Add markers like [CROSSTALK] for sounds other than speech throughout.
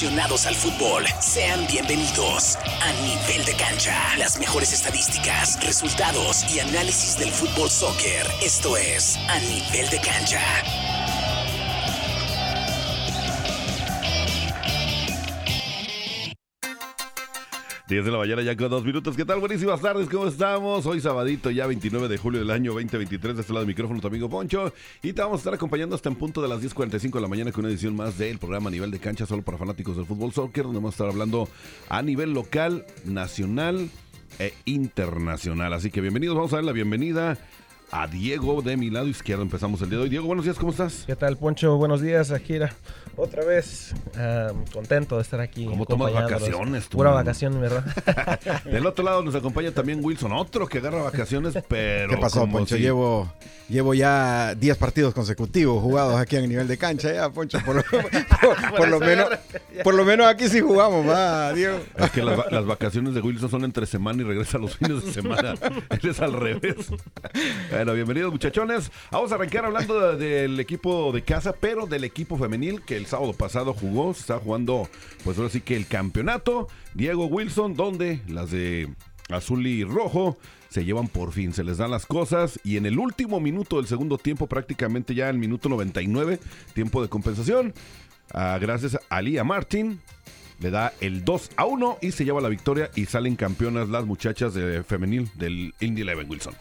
al fútbol, sean bienvenidos a Nivel de Cancha. Las mejores estadísticas, resultados y análisis del fútbol soccer. Esto es A Nivel de Cancha. 10 de la mañana ya con dos minutos. ¿Qué tal? Buenísimas tardes, ¿cómo estamos? Hoy sabadito, ya 29 de julio del año 2023. De este lado del micrófono, tu amigo Poncho. Y te vamos a estar acompañando hasta en punto de las 10.45 de la mañana con una edición más del programa a nivel de cancha, solo para fanáticos del fútbol soccer, donde vamos a estar hablando a nivel local, nacional e internacional. Así que bienvenidos, vamos a dar la bienvenida a Diego de mi lado izquierdo. Empezamos el día de hoy. Diego, buenos días, ¿cómo estás? ¿Qué tal, Poncho? Buenos días, Akira. Otra vez, ah, contento de estar aquí. ¿Cómo tomas vacaciones tú? Pura vacación, ¿verdad? [LAUGHS] Del otro lado nos acompaña también Wilson, otro que agarra vacaciones, [LAUGHS] pero. ¿Qué pasó, Poncho? Llevo, llevo ya 10 partidos consecutivos jugados aquí en nivel de cancha, ya, Poncho. Por lo, [LAUGHS] menos, por lo menos aquí sí jugamos, va, Diego. Es que las, las, vacaciones de Wilson son entre semana y regresa los fines de semana. es al revés. Bueno, bienvenidos, muchachones. Vamos a arrancar hablando del equipo de casa, pero del equipo femenil que el sábado pasado jugó. Se está jugando, pues ahora sí que el campeonato. Diego Wilson, donde las de azul y rojo se llevan por fin, se les dan las cosas y en el último minuto del segundo tiempo, prácticamente ya el minuto 99, tiempo de compensación, uh, gracias a Lía Martin, le da el 2 a 1 y se lleva la victoria y salen campeonas las muchachas de femenil del Indy Eleven Wilson.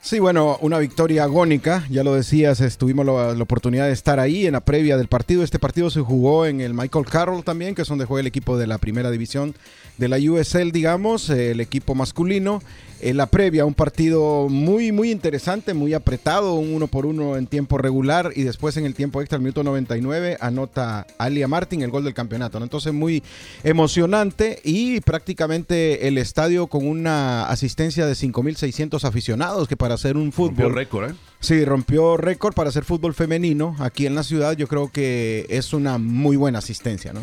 Sí, bueno, una victoria agónica, ya lo decías, tuvimos la, oportunidad de estar ahí en la previa del partido. Este partido se jugó en el Michael Carroll también, que es donde juega el equipo de la primera división de la USL, digamos, el equipo masculino. En la previa, un partido muy, muy interesante, muy apretado, un uno por uno en tiempo regular y después en el tiempo extra, el minuto 99, anota Alia Martin el gol del campeonato. Entonces, muy emocionante y prácticamente el estadio con una asistencia de 5.600 aficionados, que para hacer un fútbol. Rompió récord, ¿eh? Sí, rompió récord para hacer fútbol femenino aquí en la ciudad. Yo creo que es una muy buena asistencia, ¿no?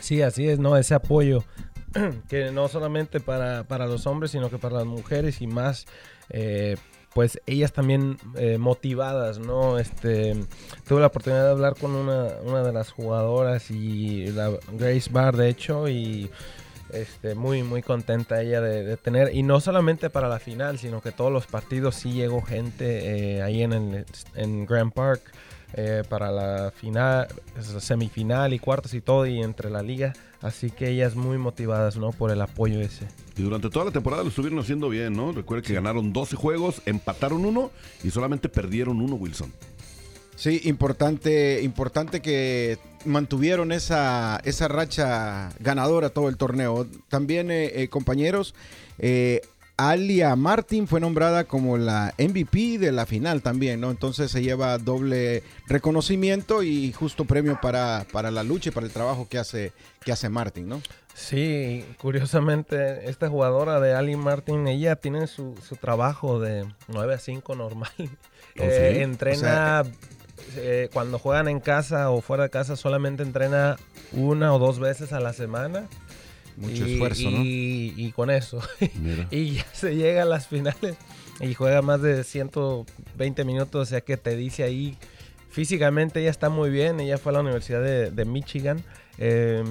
Sí, así es, ¿no? Ese apoyo [CLEARS THROAT] que no solamente para, para, los hombres, sino que para las mujeres y más, eh, pues ellas también eh, motivadas, ¿no? Este, tuve la oportunidad de hablar con una, una de las jugadoras y la Grace Barr, de hecho, y este, muy, muy contenta ella de, tener, y no solamente para la final, sino que todos los partidos sí llegó gente eh, ahí en, el, en Grand Park. Eh, para la final, semifinal y cuartos y todo, y entre la liga. Así que ellas muy motivadas, ¿no? Por el apoyo ese. Y durante toda la temporada lo estuvieron haciendo bien, ¿no? Recuerda que ganaron 12 juegos, empataron uno y solamente perdieron uno, Wilson. Sí, importante, importante que mantuvieron esa, esa racha ganadora todo el torneo. También, eh, eh, compañeros, eh, Alia Martin fue nombrada como la MVP de la final también, ¿no? Entonces se lleva doble reconocimiento y justo premio para, para la lucha y para el trabajo que hace, que hace Martin, ¿no? Sí, curiosamente, esta jugadora de Ali Martin, ella tiene su, su trabajo de 9 a 5 normal. ¿Oh, eh, sí? entrena, O sea, eh, cuando juegan en casa o fuera de casa, solamente entrena una o dos veces a la semana. Mucho y, esfuerzo, ¿no? y, y con eso. Mira. [LAUGHS] y ya se llega a las finales y juega más de 120 minutos, o sea que te dice ahí, físicamente ella está muy bien, ella fue a la Universidad de, de Michigan, eh,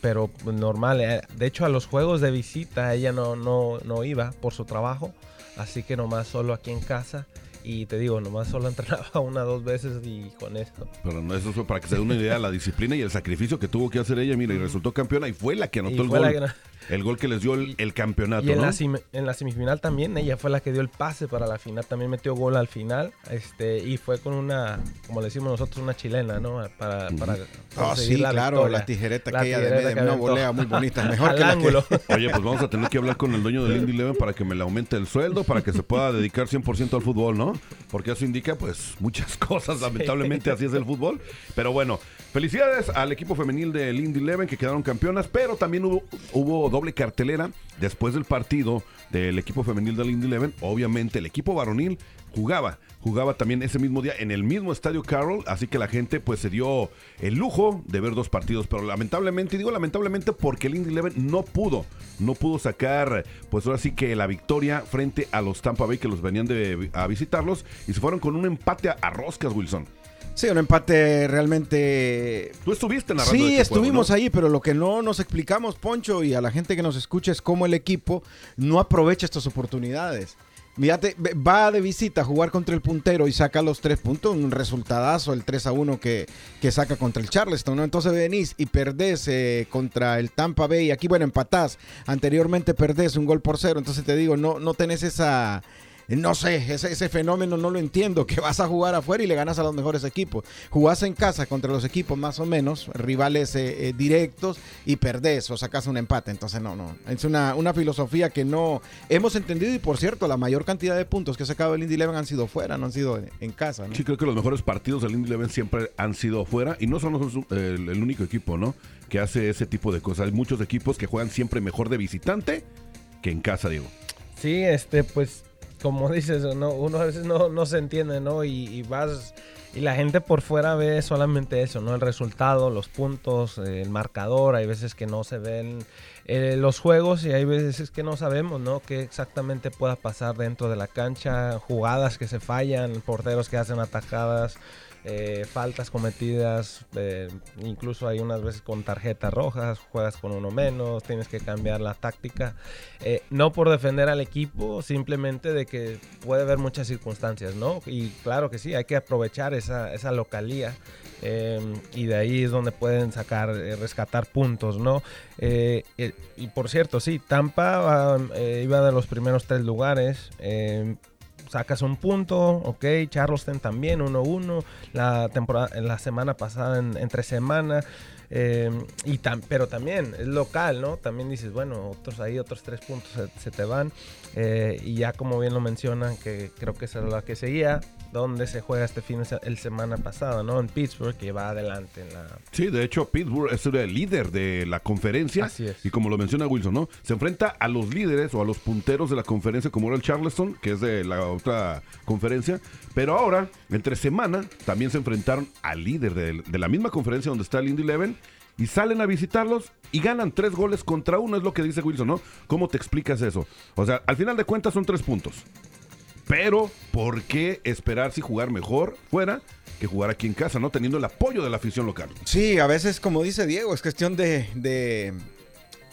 pero normal, eh, de hecho a los juegos de visita ella no, no, no iba por su trabajo, así que nomás solo aquí en casa. Y te digo, nomás solo [LAUGHS] entrenaba una dos veces y con esto. Pero no, eso fue para que se dé una idea de la disciplina y el sacrificio que tuvo que hacer ella. Mira, y resultó campeona y fue la que anotó Y el fue gol. la que El gol que les dio el, el campeonato, Y en, ¿no? la, en la semifinal también, ella fue la que dio el pase para la final, también metió gol al final, este, y fue con una, como le decimos nosotros, una chilena, ¿no? Para, para conseguir sí, la claro, victoria. la tijereta La que ella de media, una volea muy bonita, [LAUGHS] mejor al que la que- ángulo. [LAUGHS] Oye, pues vamos a tener que hablar con el dueño del Indy Eleven para que me le aumente el sueldo, para que se pueda [LAUGHS] dedicar 100% al fútbol, ¿no? Porque eso indica, pues, muchas cosas. Lamentablemente así es el fútbol. Pero bueno, felicidades al equipo femenil del Indy Eleven que quedaron campeonas, pero también hubo, hubo doble cartelera después del partido del equipo femenil del Indy Eleven. Obviamente el equipo varonil jugaba, jugaba también ese mismo día en el mismo estadio Carroll, así que la gente pues se dio el lujo de ver dos partidos, pero lamentablemente, digo lamentablemente porque el Indy Eleven no pudo, no pudo sacar pues ahora sí que la victoria frente a los Tampa Bay que los venían de a visitarlos y se fueron con un empate a, a roscas, Wilson. Sí, un empate realmente... Tú estuviste narrando Sí, este juego, estuvimos ¿no? ahí, pero lo que no nos explicamos, Poncho, y a la gente que nos escucha es cómo el equipo no aprovecha estas oportunidades. Mírate, va de visita a jugar contra el puntero y saca los tres puntos, un resultadazo, el 3 a 1 que, que saca contra el Charleston, ¿no? Entonces venís y perdés eh, contra el Tampa Bay, aquí bueno, empatás, anteriormente perdés un gol por cero, entonces te digo, no, no tenés esa... No sé, ese, ese fenómeno no lo entiendo, que vas a jugar afuera y le ganas a los mejores equipos. Jugás en casa contra los equipos más o menos, rivales eh, eh, directos y perdés o sacas un empate. Entonces no, no. Es una, una filosofía que no hemos entendido y por cierto, la mayor cantidad de puntos que ha sacado el Indy Eleven han sido fuera, no han sido en, en casa. ¿no? Sí, creo que los mejores partidos del Indy Eleven siempre han sido fuera y no son los- el, el único equipo, ¿no? Que hace ese tipo de cosas. Hay muchos equipos que juegan siempre mejor de visitante que en casa, Diego. Sí, este, pues, como [LAUGHS] dices, ¿no? uno a veces no, no se entiende, ¿no? Y, y vas, y la gente por fuera ve solamente eso, ¿no? El resultado, los puntos, eh, el marcador, hay veces que no se ven eh, los juegos y hay veces que no sabemos, ¿no? Qué exactamente pueda pasar dentro de la cancha, jugadas que se fallan, porteros que hacen atajadas. Eh, faltas cometidas, eh, incluso hay unas veces con tarjetas rojas, juegas con uno menos, tienes que cambiar la táctica. Eh, no por defender al equipo, simplemente de que puede haber muchas circunstancias, ¿no? Y claro que sí, hay que aprovechar esa, esa localía eh, y de ahí es donde pueden sacar, eh, rescatar puntos, ¿no? Y por cierto, sí, Tampa ah, iba de los primeros tres lugares. Sacas un punto, ok, Charleston también 1-1, la temporada, la semana pasada en, entre semana, eh, y tam- pero también es local, ¿no? También dices, bueno, otros ahí, otros tres puntos se, se te van, eh, y ya como bien lo mencionan, que creo que esa es la que seguía, donde se juega este fin el semana pasado, ¿no? En Pittsburgh, que va adelante en la... Sí, de hecho, Pittsburgh es el líder de la conferencia. Así es. Y como lo menciona Wilson, ¿no? Se enfrenta a los líderes o a los punteros de la conferencia, como era el Charleston, que es de la otra conferencia. Pero ahora, entre semana, también se enfrentaron al líder de, de la misma conferencia donde está el Indy Eleven. Y salen a visitarlos y ganan tres goles contra uno, es lo que dice Wilson, ¿no? ¿Cómo te explicas eso? O sea, al final de cuentas son tres puntos. Pero, ¿por qué esperar si jugar mejor fuera que jugar aquí en casa, no? Teniendo el apoyo de la afición local. Sí, a veces, como dice Diego, es cuestión de, de,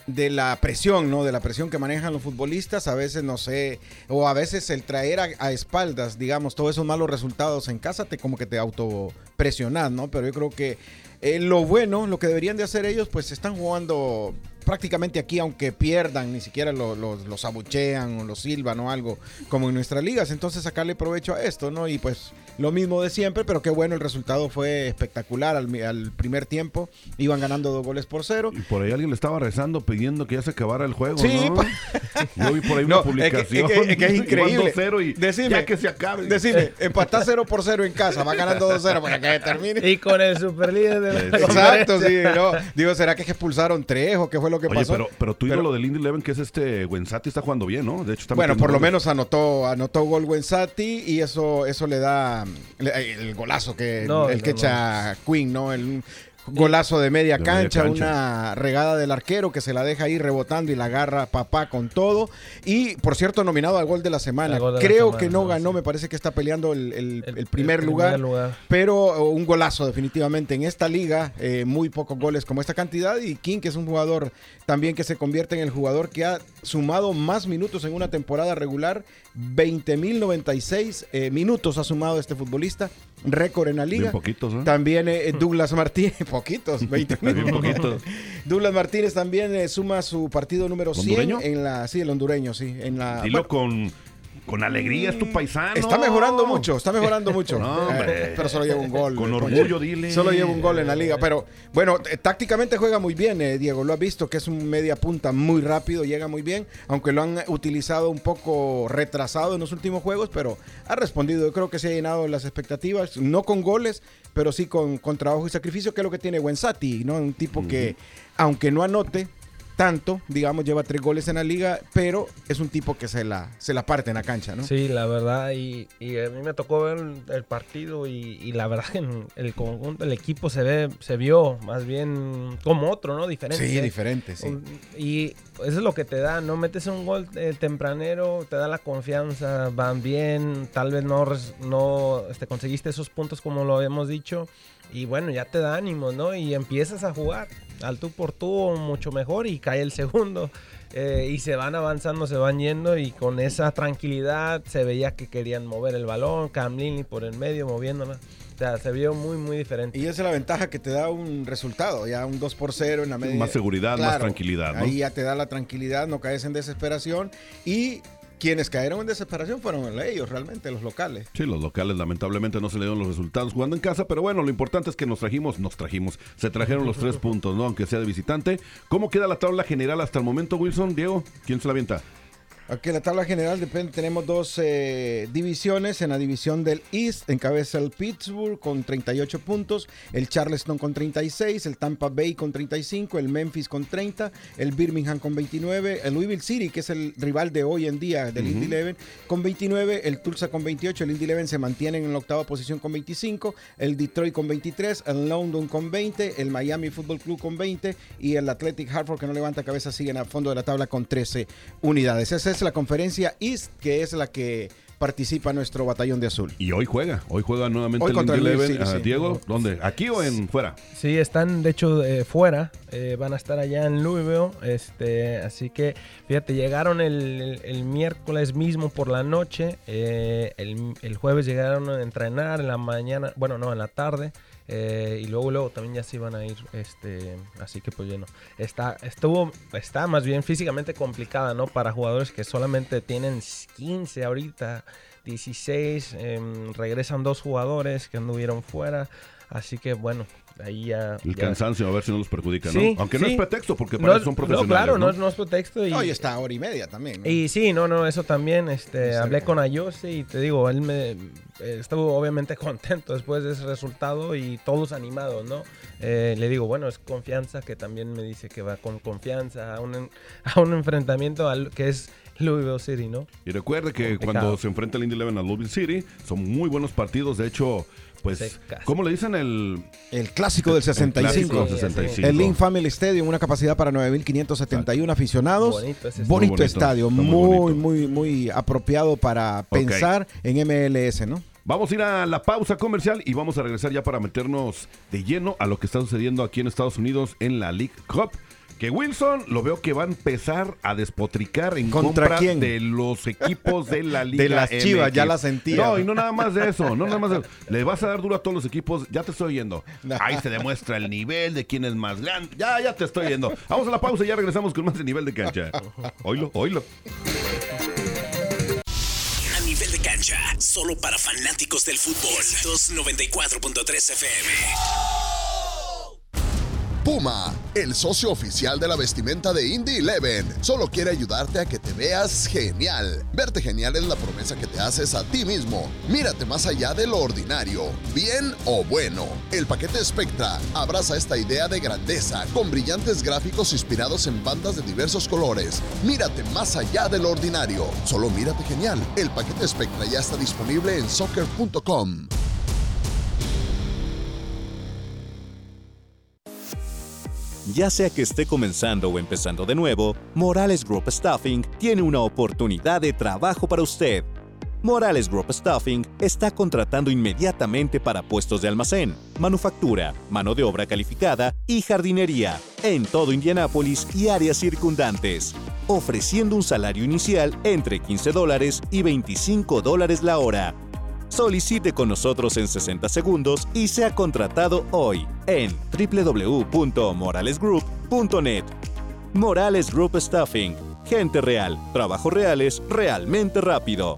de la presión, ¿no? De la presión que manejan los futbolistas. A veces, no sé, o a veces el traer a, espaldas, digamos, todos esos malos resultados en casa, te como que te autopresionas, ¿no? Pero yo creo que eh, lo bueno, lo que deberían de hacer ellos, pues están jugando prácticamente aquí, aunque pierdan, ni siquiera lo- los, los abuchean o los silban o algo, como en nuestras ligas. Entonces sacarle provecho a esto, ¿no? Y pues lo mismo de siempre, pero qué bueno, el resultado fue espectacular al, mi- al primer tiempo. Iban ganando dos goles por cero. Y por ahí alguien le estaba rezando pidiendo que ya se acabara el juego, Sí, ¿no? pa- [LAUGHS] Yo vi por ahí No, una es que- es que- publicación. es [LAUGHS] que es increíble. 2-0 y Decime. ya que se acabe. Decime, empatás 0 por 0 en casa, va ganando 2-0 para que termine. Y con el superlíder de la Exacto, sí, no. Digo, ¿será que expulsaron tres o qué fue lo que Oye, pasó? pero, pero tu Pero- ídolo del Indy Eleven, que es este Wensati, está jugando bien, ¿no? De hecho, está Bueno, por lo goles. menos anotó, anotó gol Wensati y eso, eso le da le- el golazo que No, el que no, echa Queen, ¿no? El golazo de media, De media cancha, una regada del arquero que se la deja ahí rebotando y la agarra papá con todo. Y por cierto, nominado al gol de la semana. La Creo semana, que no ¿no? ganó, Sí. me parece que está peleando el, el- El- el primer, el lugar, primer lugar. Pero uh, un golazo definitivamente en esta liga, eh, muy pocos goles como esta cantidad. Y King, que es un jugador también que se convierte en el jugador que ha sumado más minutos en una temporada regular. 20.096 eh, minutos ha sumado este futbolista, récord en la liga. Bien poquitos, ¿eh? También eh, Douglas Martínez, [LAUGHS] poquitos, [LAUGHS] 20 Bien poquitos. Douglas Martínez también eh, suma su partido número 100 ¿Hondureño? en la sí, el hondureño, sí, en la Dilo bueno, con, con alegría, es tu paisano. Está mejorando mucho, está mejorando [LAUGHS] mucho. No, hombre. Eh, pero solo lleva un gol. Con orgullo, dile. Solo lleva un gol en la liga. Pero bueno, eh, tácticamente juega muy bien, eh, Diego. Lo has visto que es un media punta muy rápido, llega muy bien. Aunque lo han utilizado un poco retrasado en los últimos juegos, pero ha respondido. Yo creo que se ha llenado las expectativas. No con goles, pero sí con, con trabajo y sacrificio, que es lo que tiene Wensati, ¿no? Un tipo que, aunque no anote, tanto, digamos, lleva tres goles en la liga, pero es un tipo que se la, se la parte en la cancha, ¿no? Sí, la verdad, y, y a mí me tocó ver el, el partido y, y la verdad que en el conjunto, el equipo se ve, se vio más bien como otro, ¿no? Diferente. Sí, ¿eh? diferente, sí. Y eso es lo que te da, ¿no? Metes un gol eh, tempranero, te da la confianza, van bien, tal vez no, no este, conseguiste esos puntos como lo habíamos dicho, y bueno, ya te da ánimo, ¿no? Y empiezas a jugar al tú por tú mucho mejor y cae el segundo. [LAUGHS] eh, y se van avanzando, se van yendo y con esa tranquilidad se veía que querían mover el balón, Cam Linley por el medio moviéndola. O sea, se vio muy, muy diferente. Y esa es la ventaja que te da un resultado, ya un 2 por 0 en la media. Más seguridad, más tranquilidad, ¿no? Ahí ya te da la tranquilidad, no caes en desesperación. Y quienes cayeron en desesperación fueron ellos, realmente, los locales. Sí, los locales lamentablemente no se le dieron los resultados jugando en casa, pero bueno, lo importante es que nos trajimos, nos trajimos, se trajeron los tres [LAUGHS] puntos, ¿no? Aunque sea de visitante. ¿Cómo queda la tabla general hasta el momento, Wilson? Diego, ¿quién se la avienta? Aquí en la tabla general depende, tenemos dos eh, divisiones. En la división del East encabeza el Pittsburgh con 38 puntos, el Charleston con 36, el Tampa Bay con 35, el Memphis con 30, el Birmingham con 29, el Louisville City, que es el rival de hoy en día del Indy 11, con 29, el Tulsa con 28, el Indy 11 se mantiene en la octava posición con 25, el Detroit con 23, el London con 20, el Miami Football Club con 20 y el Athletic Hartford, que no levanta cabeza, sigue en el fondo de la tabla con 13 unidades. Es la conferencia East, que es la que participa nuestro batallón de azul. Y hoy juega, hoy juega nuevamente Hoy el contra Indy el Eleven. Louisville, Ah, sí. Diego, ¿dónde? ¿Aquí o en fuera? Sí, están de hecho eh, fuera, eh, van a estar allá en Louisville, este, así que fíjate, llegaron el, el- el miércoles mismo por la noche, eh, el, el jueves llegaron a entrenar en la mañana, bueno, no, en la tarde, eh, y luego luego también ya se iban a ir, este, así que pues bueno, está, estuvo, está más bien físicamente complicada, ¿no? Para jugadores que solamente tienen 15 ahorita, 16, em, regresan dos jugadores que anduvieron fuera, así que bueno, ahí ya... El ya- cansancio, a ver si no los perjudica, ¿no? Sí, Aunque no es pretexto, porque No, para eso son profesionales. No, claro, ¿no? no, no es pretexto. Y, Hoy está a hora y media también. ¿no? y sí, no, no, eso también. Este, Exacto. hablé con Ayose y te digo, él me estuvo obviamente [LAUGHS] contento después de ese resultado y todos animados, ¿no? Eh, le digo, bueno, es confianza, que también me dice que va con confianza a un, [LAUGHS] a un enfrentamiento al, que es Louisville City, ¿no? Y recuerde que Complicado. cuando se enfrenta el Indy Eleven a Louisville City, son muy buenos partidos. De hecho, pues, Secas. ¿cómo le dicen el, El clásico del el clásico 65. del Sí, 65? El Lynn Family Stadium, una capacidad para 9.571 aficionados. Bonito ese Bonito, Muy bonito, estadio, está muy muy, bonito. muy, muy apropiado para pensar en MLS, ¿no? Vamos a ir a la pausa comercial y vamos a regresar ya para meternos de lleno a lo que está sucediendo aquí en Estados Unidos en la League Cup. Que Wilson lo veo que va a empezar a despotricar en ¿Contra contra quién? de los equipos de la [LAUGHS] Liga las Chivas, ya la sentía. No, y no nada más de eso, no nada más de eso. Le vas a dar duro a todos los equipos, ya te estoy oyendo. Ahí se demuestra el nivel de quién es más grande. Ya, ya te estoy oyendo. Vamos a la pausa y ya regresamos con más de nivel de cancha. Oílo, oílo. A nivel de cancha, solo para fanáticos del fútbol. 294.3 FM. Puma, el socio oficial de la vestimenta de Indy Eleven, solo quiere ayudarte a que te veas genial. Verte genial es la promesa que te haces a ti mismo. Mírate más allá de lo ordinario, bien o bueno. El paquete Spectra abraza esta idea de grandeza con brillantes gráficos inspirados en bandas de diversos colores. Mírate más allá de lo ordinario, solo mírate genial. El paquete Spectra ya está disponible en soccer.com. Ya sea que esté comenzando o empezando de nuevo, Morales Group Staffing tiene una oportunidad de trabajo para usted. Morales Group Staffing está contratando inmediatamente para puestos de almacén, manufactura, mano de obra calificada y jardinería en todo Indianápolis y áreas circundantes, ofreciendo un salario inicial entre 15 dólares y 25 dólares la hora. Solicite con nosotros en 60 segundos y sea contratado hoy en www.moralesgroup.net. Morales Group Staffing. Gente real. Trabajos reales realmente rápido.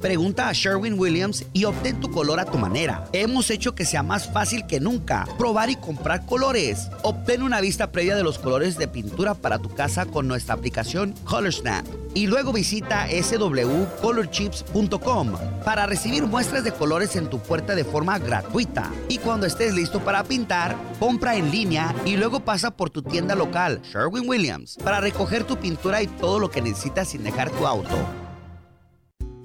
Pregunta a Sherwin Williams y obtén tu color a tu manera. Hemos hecho que sea más fácil que nunca probar y comprar colores. Obtén una vista previa de los colores de pintura para tu casa con nuestra aplicación ColorSnap. y luego visita swcolorchips.com para recibir muestras de colores en tu puerta de forma gratuita. Y cuando estés listo para pintar, compra en línea y luego pasa por tu tienda local, Sherwin Williams, para recoger tu pintura y todo lo que necesitas sin dejar tu auto.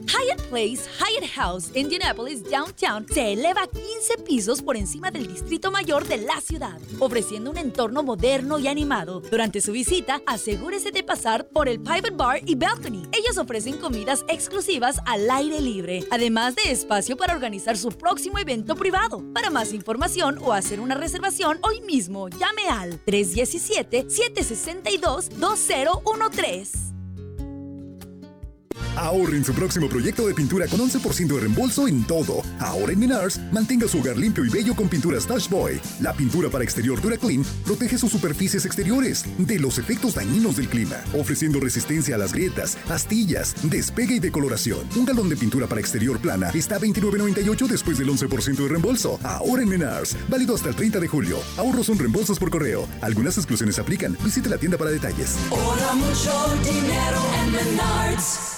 Hyatt Place, Hyatt House, Indianapolis, Downtown, se eleva 15 pisos por encima del Distrito Mayor de la ciudad, ofreciendo un entorno moderno y animado. Durante su visita, asegúrese de pasar por el Private Bar y Balcony. Ellos ofrecen comidas exclusivas al aire libre, además de espacio para organizar su próximo evento privado. Para más información o hacer una reservación hoy mismo, llame al 317-762-2013. Ahorre en su próximo proyecto de pintura con 11% de reembolso en todo. Ahora en Menars, mantenga su hogar limpio y bello con pinturas Touch Boy. La pintura para exterior Dura Clean protege sus superficies exteriores de los efectos dañinos del clima, ofreciendo resistencia a las grietas, astillas, despegue y decoloración. Un galón de pintura para exterior plana está a $29.98 después del 11% de reembolso. Ahora en Menars, válido hasta el 30 de julio. Ahorros son reembolsos por correo. Algunas exclusiones aplican. Visite la tienda para detalles. mucho dinero en Menards.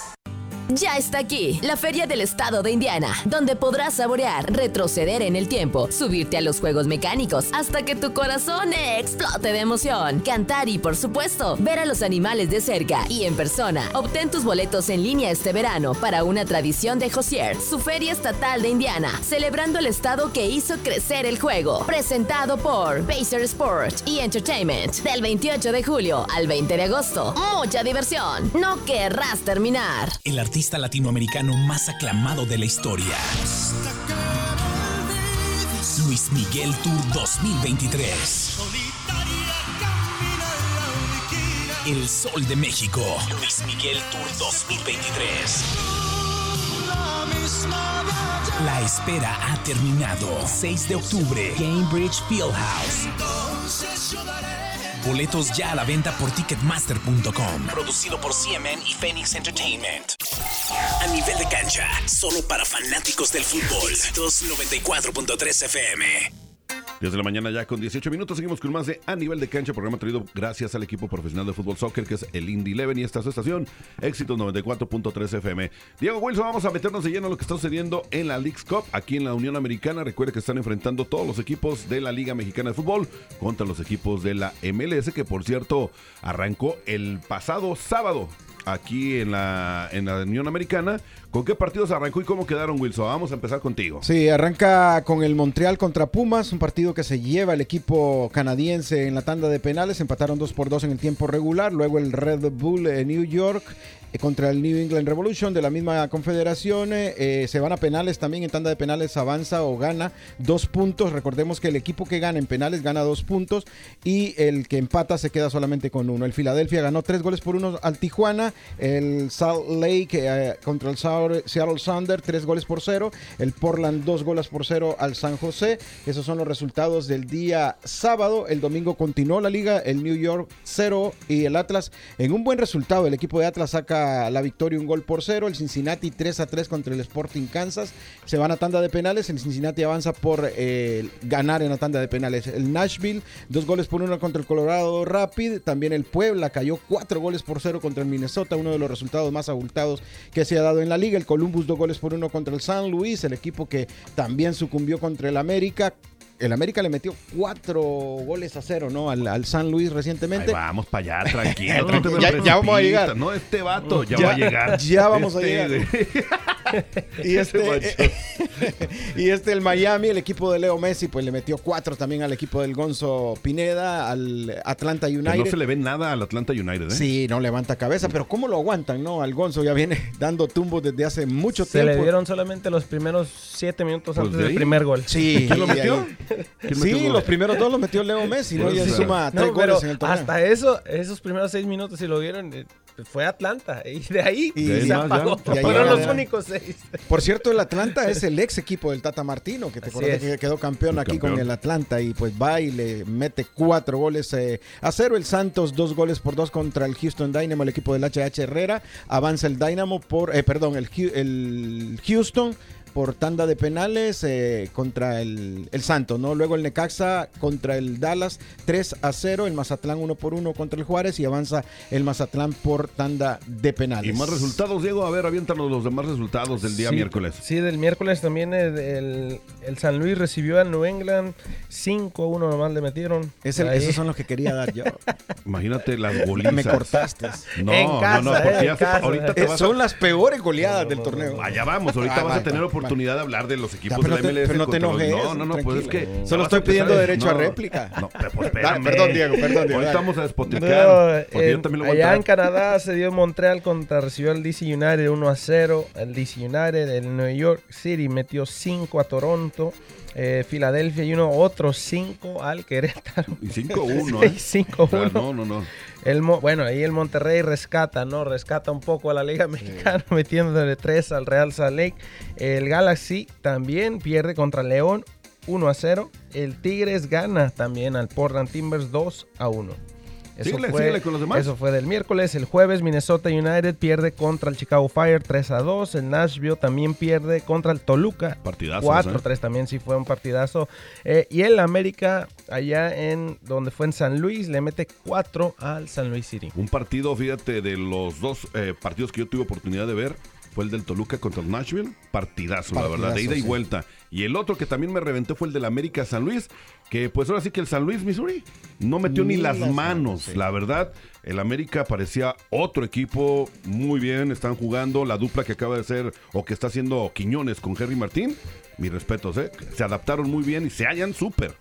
Ya está aquí, la Feria del Estado de Indiana, donde podrás saborear, retroceder en el tiempo, subirte a los juegos mecánicos hasta que tu corazón explote de emoción, cantar y, por supuesto, ver a los animales de cerca y en persona. Obtén tus boletos en línea este verano para una tradición de Josier, su Feria Estatal de Indiana, celebrando el estado que hizo crecer el juego. Presentado por Pacer Sport y Entertainment, del 28 de julio al 20 de agosto. Mucha diversión, no querrás terminar. El artista latinoamericano más aclamado de la historia. Luis Miguel Tour 2023. El Sol de México. Luis Miguel Tour 2023. La espera ha terminado. 6 de octubre, Cambridge Fieldhouse. Boletos ya a la venta por ticketmaster.com. Producido por CMN y Phoenix Entertainment. A nivel de cancha, solo para fanáticos del fútbol. 294.3 FM. 10 de la mañana ya con 18 minutos. Seguimos con más de A Nivel de Cancha, programa traído gracias al equipo profesional de fútbol soccer que es el Indy Eleven y esta es su estación, Éxitos 94.3 FM. Diego Wilson, vamos a meternos de lleno a lo que está sucediendo en la League's Cup aquí en la Unión Americana. Recuerde que están enfrentando todos los equipos de la Liga Mexicana de Fútbol contra los equipos de la MLS, que por cierto arrancó el pasado sábado aquí en la, en la Unión Americana. ¿Con qué partidos arrancó y cómo quedaron, Wilson? Vamos a empezar contigo. Sí, arranca con el Montreal contra Pumas, un partido que se lleva el equipo canadiense en la tanda de penales. Empataron 2 por 2 en el tiempo regular. Luego el Red Bull en New York contra el New England Revolution de la misma confederación. eh, se van a penales también. En tanda de penales avanza o gana dos puntos. Recordemos que el equipo que gana en penales gana dos puntos y el que empata se queda solamente con uno. El Philadelphia ganó tres goles por uno al Tijuana. El Salt Lake eh, contra el Seattle Sounder, tres goles por cero. El Portland, dos goles por cero al San José. Esos son los resultados del día sábado. El domingo continuó la liga. El New York cero y el Atlas en un buen resultado. El equipo de Atlas saca la victoria un gol por cero. El Cincinnati 3 a 3 contra el Sporting Kansas. Se van a tanda de penales. El Cincinnati avanza por eh, ganar en la tanda de penales. El Nashville, dos goles por uno contra el Colorado Rapid. También el Puebla cayó cuatro goles por cero contra el Minnesota. Uno de los resultados más abultados que se ha dado en la liga. El Columbus, dos goles por uno contra el San Luis. El equipo que también sucumbió contra el América. El América le metió cuatro goles a cero, ¿no? Al, al San Luis recientemente. Ahí vamos para allá, [LAUGHS] tranquilo. Ya- ya vamos a llegar. No, este vato ya, Ya- va a llegar. ya vamos a Este, llegar. [LAUGHS] Y [LAUGHS] este, y este el Miami, el equipo de Leo Messi, pues le metió cuatro también al equipo del Gonzo Pineda, al Atlanta Que United. no se le ve nada al Atlanta United, ¿eh? Sí, no levanta cabeza, pero ¿cómo lo aguantan, no? Al Gonzo ya viene dando tumbos desde hace mucho Se tiempo. le dieron solamente los primeros siete minutos Pues antes de del primer gol. Sí, ¿Quién lo metió? Ahí- ¿Quién Sí, los primeros dos los metió Leo Messi, ¿no? Y sea, suma No, tres pero goles en el torneo. hasta eso, esos primeros seis minutos, si lo vieron, eh, fue Atlanta. Y de ahí Y se más, apagó. ya. Y ahí Fueron ya, los ya. únicos seis. Por cierto, el Atlanta es el ex equipo del Tata Martino, que te acuerdas es. que quedó campeón El aquí con el Atlanta y pues va y le mete cuatro goles eh, a cero. El Santos dos goles por dos contra el Houston Dynamo, el equipo del HH Herrera. Avanza el Dynamo por, eh, perdón, el Houston por tanda de penales eh, contra el, el Santos, ¿no? Luego el Necaxa contra el Dallas 3 a 0, el Mazatlán 1 por 1 contra el Juárez y avanza el Mazatlán por tanda de penales. Y más resultados, Diego. A ver, aviéntanos los demás resultados del día Sí, miércoles. Sí, del miércoles también el, el- el San Luis recibió al New England 5-1 nomás le metieron. Es el- Ahí. esos son los que quería dar yo. [LAUGHS] Imagínate las golizas. Me cortaste. No, En no, casa, no, porque eh, ya casa. ahorita te Eh, vas a- son las peores goleadas del torneo. Allá vamos, ahorita Ah, vas a tener oportunidad de hablar de los equipos pero de la no te- MLS. pero no te enojes, No, no, no, pues es que. ya Solo estoy a pidiendo derecho a no, réplica. No, [LAUGHS] pero pues espérame. perdón, Diego, perdón, Diego, Ahorita dale. vamos a despotricar. No, porque yo en- también lo voy a allá en. Canadá se dio Montreal contra recibió el DC United 1 a 0. El DC United, el New York City metió 5 a Toronto. Eh, Filadelfia y uno otro 5 al Querétaro. Y 5-1, [LAUGHS] ¿eh? Sí, 5-1. O sea, no, no, no. El bueno, ahí el Monterrey rescata, ¿no? Rescata un poco a la Liga Mexicana [LAUGHS] metiéndole 3 al Real Salt Lake. El Galaxy también pierde contra León 1 a 0. El Tigres gana también al Portland Timbers 2 a 1. Eso Síguele, fue, síguele con los demás. Eso fue del miércoles. El jueves Minnesota United pierde contra el Chicago Fire 3 a 2. El Nashville también pierde contra el Toluca. Partidazos, 4-3 ¿eh? también sí fue un partidazo. Eh, y el América, allá en donde fue en San Luis, le mete 4 al San Luis City. Un partido, fíjate, de los dos eh, partidos que yo tuve oportunidad de ver, fue el del Toluca contra el Nashville. Partidazo, la verdad, de ida y vuelta. Y el otro que también me reventé fue el del América San Luis, que pues ahora sí que el San Luis, Missouri, no metió ni, Ni las, las manos. manos, sí. La verdad, el América parecía otro equipo muy bien, están jugando. La dupla que acaba de ser o que está haciendo Quiñones con Henry Martín, mis respetos, ¿eh? Se adaptaron muy bien y se hallan súper.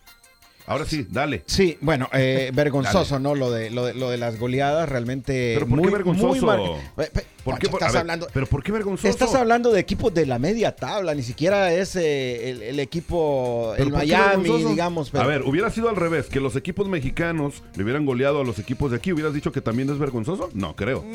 Ahora sí, dale. Sí, bueno, eh, [LAUGHS] vergonzoso, ¿no? Lo de, lo, de, lo de las goleadas, realmente. Pero ¿por qué muy, vergonzoso? mar- Pe- pe- ¿Por qué? Poncho, A estás ver, hablando. ¿Pero por qué vergonzoso? Estás hablando de equipos de la media tabla, ni siquiera es eh, el, el equipo, ¿Pero el qué Miami, vergonzoso? digamos. pero- A ver, hubiera sido al revés, que los equipos mexicanos le hubieran goleado a los equipos de aquí, ¿hubieras dicho que también es vergonzoso? No, creo.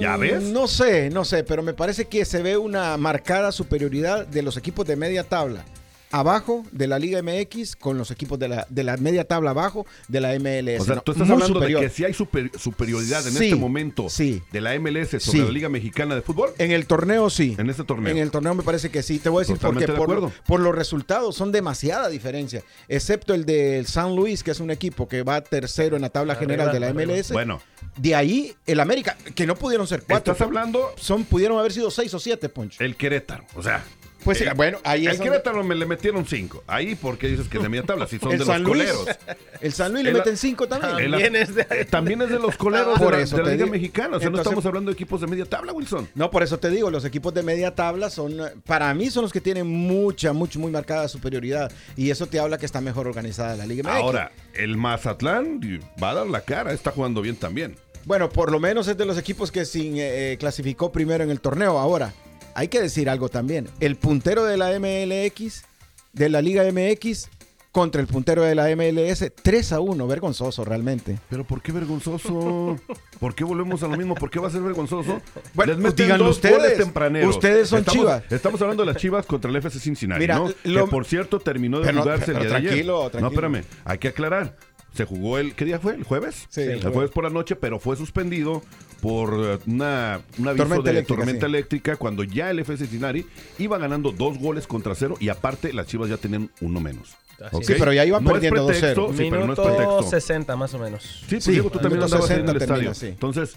¿Ya ves? Mm, No sé, no sé, pero me parece que se ve una marcada superioridad de los equipos de media tabla abajo de la Liga MX con los equipos de la, de la media tabla abajo de la MLS. O sea, ¿no? tú estás hablando superior. de que si hay super- superioridad en Sí, este momento sí. de la MLS sobre Sí. la Liga Mexicana de Fútbol. En el torneo sí. En este torneo. En el torneo me parece que sí. Te voy a decir Totalmente porque de por, acuerdo. por los resultados son demasiada diferencia. Excepto el del San Luis, que es un equipo que va tercero en la tabla general de la. MLS. Bueno, De ahí el América, que no pudieron ser cuatro. estás hablando Son, pudieron haber sido seis o siete, Poncho. el Querétaro. O sea, Pues sí, el- bueno, ahí el es donde- Querétaro me le metieron cinco. Ahí porque dices que es de media tabla, si son el de San los Luis. coleros. El San Luis le El- meten cinco también. El- También es de- eh, también es de los [LAUGHS] coleros Por de la, eso de la te Liga digo. Mexicana. O sea, no estamos hablando de equipos de media tabla, Wilson. No, por eso te digo, los equipos de media tabla son, para mí, son los que tienen mucha, mucha, muy marcada superioridad. Y eso te habla que está mejor organizada la Liga MX. Ahora, el Mazatlán va a dar la cara, está jugando bien también. Bueno, por lo menos es de los equipos que sin, eh, eh, clasificó primero en el torneo. Ahora, hay que decir algo también. El puntero de la MLX, de la Liga MX, contra el puntero de la MLS, 3 a 1, vergonzoso realmente. Pero ¿por qué vergonzoso? ¿Por qué volvemos a lo mismo? ¿Por qué va a ser vergonzoso? Bueno, Les dos ustedes. tempraneros. Ustedes son estamos, Chivas. Estamos hablando de las Chivas contra el FC Cincinnati, Mira, ¿no? lo- que por cierto terminó de Pero jugarse el día de ayer. tranquilo, No, tranquilo. espérame, hay que aclarar. Se jugó el, ¿qué día fue? ¿El jueves? Sí, el jueves. jueves. por la noche, pero fue suspendido por eh, una, un aviso Tormenta de eléctrica, tormenta sí. eléctrica cuando ya el FC Cincinnati iba ganando dos goles contra cero y aparte las Chivas ya tenían uno menos. Así ¿Ok? es. Sí, pero ya iban No es perdiendo pretexto, 2-0. Sí, pero no es Minuto pretexto. 60 más o menos. Sí, pues Sí, Diego, tú también andabas en el 60 termina, estadio. sí. Entonces,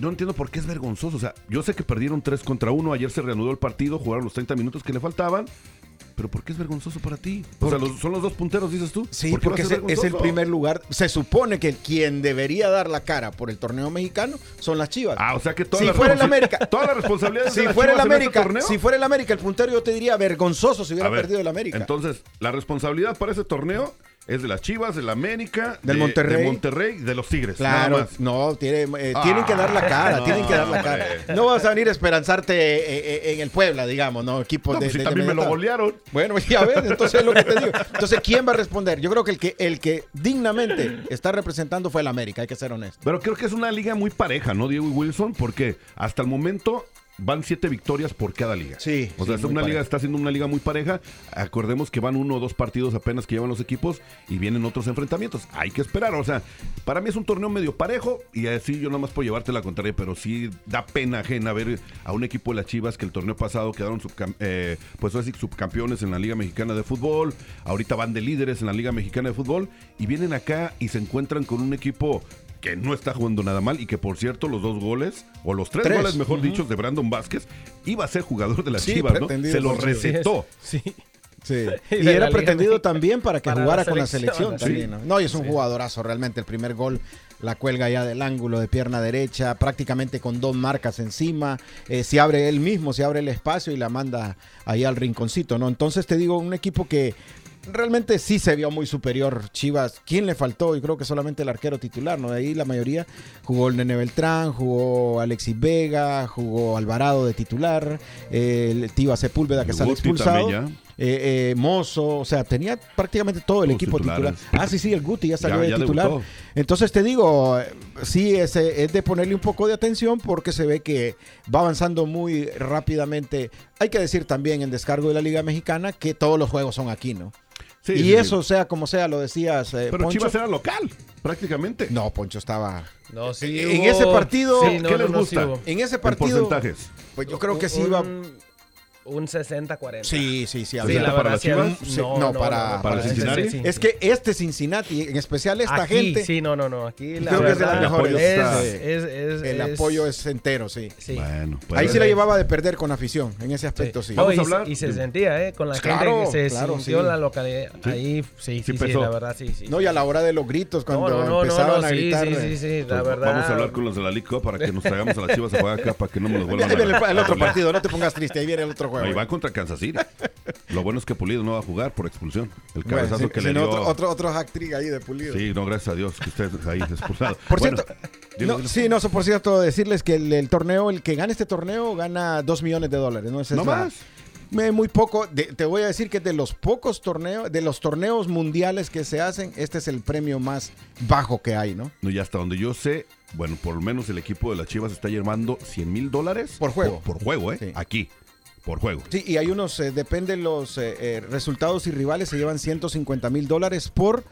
no entiendo por qué es vergonzoso. O sea, yo sé que perdieron 3 contra 1. Ayer se reanudó el partido, jugaron los 30 minutos que le faltaban. Pero ¿por qué es vergonzoso para ti? O sea, los- son los dos punteros, dices tú. Sí, ¿Por qué va a porque es, es el primer lugar. Se supone que quien debería dar la cara por el torneo mexicano son las Chivas. Ah, o sea que toda Si la fuera el América. Toda la responsabilidad de si las fuera el [LAUGHS] [LAUGHS] este América, torneo. si fuera el América, el puntero yo te diría vergonzoso si hubiera ver, perdido el América. Entonces, la responsabilidad para ese torneo es de las Chivas, de la América, Del de, Monterrey. de Monterrey de los Tigres. nada Claro, más. no, tiene, eh, tienen que dar la Ah, cara, no, tienen que dar la cara. hombre. No vas a venir a esperanzarte eh, eh, en el Puebla, digamos, ¿no? Equipos No, de, pues si de también me lo golearon. Bueno, [LAUGHS] ya ves, entonces es lo que te digo. Entonces, ¿quién va a responder? Yo creo que el que, el que dignamente está representando fue el América, hay que ser honesto. Pero creo que es una liga muy pareja, ¿no, Diego y Wilson? Porque hasta el momento van siete victorias por cada liga. Sí, O sea, sí, es una liga, está siendo una liga muy pareja. Acordemos que van uno o dos partidos apenas que llevan los equipos y vienen otros enfrentamientos. Hay que esperar. O sea, para mí es un torneo medio parejo y así yo nada más puedo llevarte la contraria, pero sí da pena ajena ver a un equipo de las Chivas que el torneo pasado quedaron eh, pues así subcampeones en la Liga Mexicana de Fútbol. Ahorita van de líderes en la Liga Mexicana de Fútbol y vienen acá y se encuentran con un equipo que no está jugando nada mal y que por cierto los dos goles o los tres, Tres. goles mejor Ujú. dichos de Brandon Vázquez iba a ser jugador de las Sí, Chivas, ¿no? Se lo recetó. Sí. Sí. [LAUGHS] Y era pretendido también para que Para jugara la con la selección, sí. también. ¿no? No, y es un jugadorazo realmente. El primer gol la cuelga ya del ángulo de pierna derecha, prácticamente con dos marcas encima. Eh, se abre él mismo, se abre el espacio y la manda ahí al rinconcito, ¿no? Entonces te digo, un equipo que realmente sí se vio muy superior Chivas. ¿Quién le faltó? Yo creo que solamente el arquero titular, ¿no? De ahí la mayoría jugó el Nene Beltrán, jugó Alexis Vega, jugó Alvarado de titular, eh, el Tiva Sepúlveda que sale expulsado. Eh, eh, Mozo, o sea, tenía prácticamente todo el equipo titulares. titular. Ah, sí, sí, el Guti ya salió Ya- de ya titular. debutó. Entonces te digo, sí, es, es de ponerle un poco de atención porque se ve que va avanzando muy rápidamente. Hay que decir también en descargo de la Liga Mexicana que todos los juegos son aquí, ¿no? Sí, y sí, sí. eso, sea como sea, lo decías, eh, Pero Poncho. Chivas era local, prácticamente. No, Poncho estaba... No, sí en hubo- ese partido, Sí, no, ¿Qué no, les no, gusta? en ese En partido, porcentajes. pues yo creo que sí Un- iba... Un 60-40. Sí, sí, sí. Sí, la para verdad, Chivas? un- Sí, no, para- para ese Cincinnati. sí. Es que este Cincinnati, en especial esta Aquí, gente, Sí, no, no, no. Aquí la Creo que es de las verdad mejores. es, es, es- el es- apoyo es entero, sí. Sí. Bueno, pues, Ahí sí la llevaba de perder con afición, en ese aspecto sí. No, Vamos y, a hablar y se sentía, ¿eh? Con la Claro, gente que se claro, sintió la localidad. Sí. Ahí, sí, sí, sí, la verdad, sí, sí. No, y a la hora de los gritos, cuando no, no, no, empezaban no, a gritar. Sí, sí, sí, la pues, verdad. Vamos a hablar con los de la Cup para que nos traigamos a las Chivas a jugar acá para que no me los Ahí vuelvan a viene el, otro partido, no te pongas triste, ahí viene el otro juego. Ahí va contra Kansas City. [LAUGHS] Lo bueno es que Pulido no va a jugar por expulsión. El Bueno, cabezazo si- que si le no, dio. otro, otro, otro hack trick ahí de pulido. Sí, no, gracias a Dios que usted ahí expulsado. [LAUGHS] Por Bueno, cierto, dilo, no, dilo. sí, no, so- por cierto, decirles que el, el torneo, el que gane este torneo, gana 2 millones de dólares. ¿no? Esa No es más. Muy poco. De- te voy a decir que de los pocos torneos, de los torneos mundiales que se hacen, este es el premio más bajo que hay, ¿no? No, y hasta donde yo sé, bueno, por lo menos el equipo de las Chivas está llevando 100 mil dólares. Por juego. Por, por juego, ¿eh? Sí. Aquí. Por juego. Sí, y hay unos, eh, depende los eh, eh, resultados y rivales, se llevan 150 mil dólares por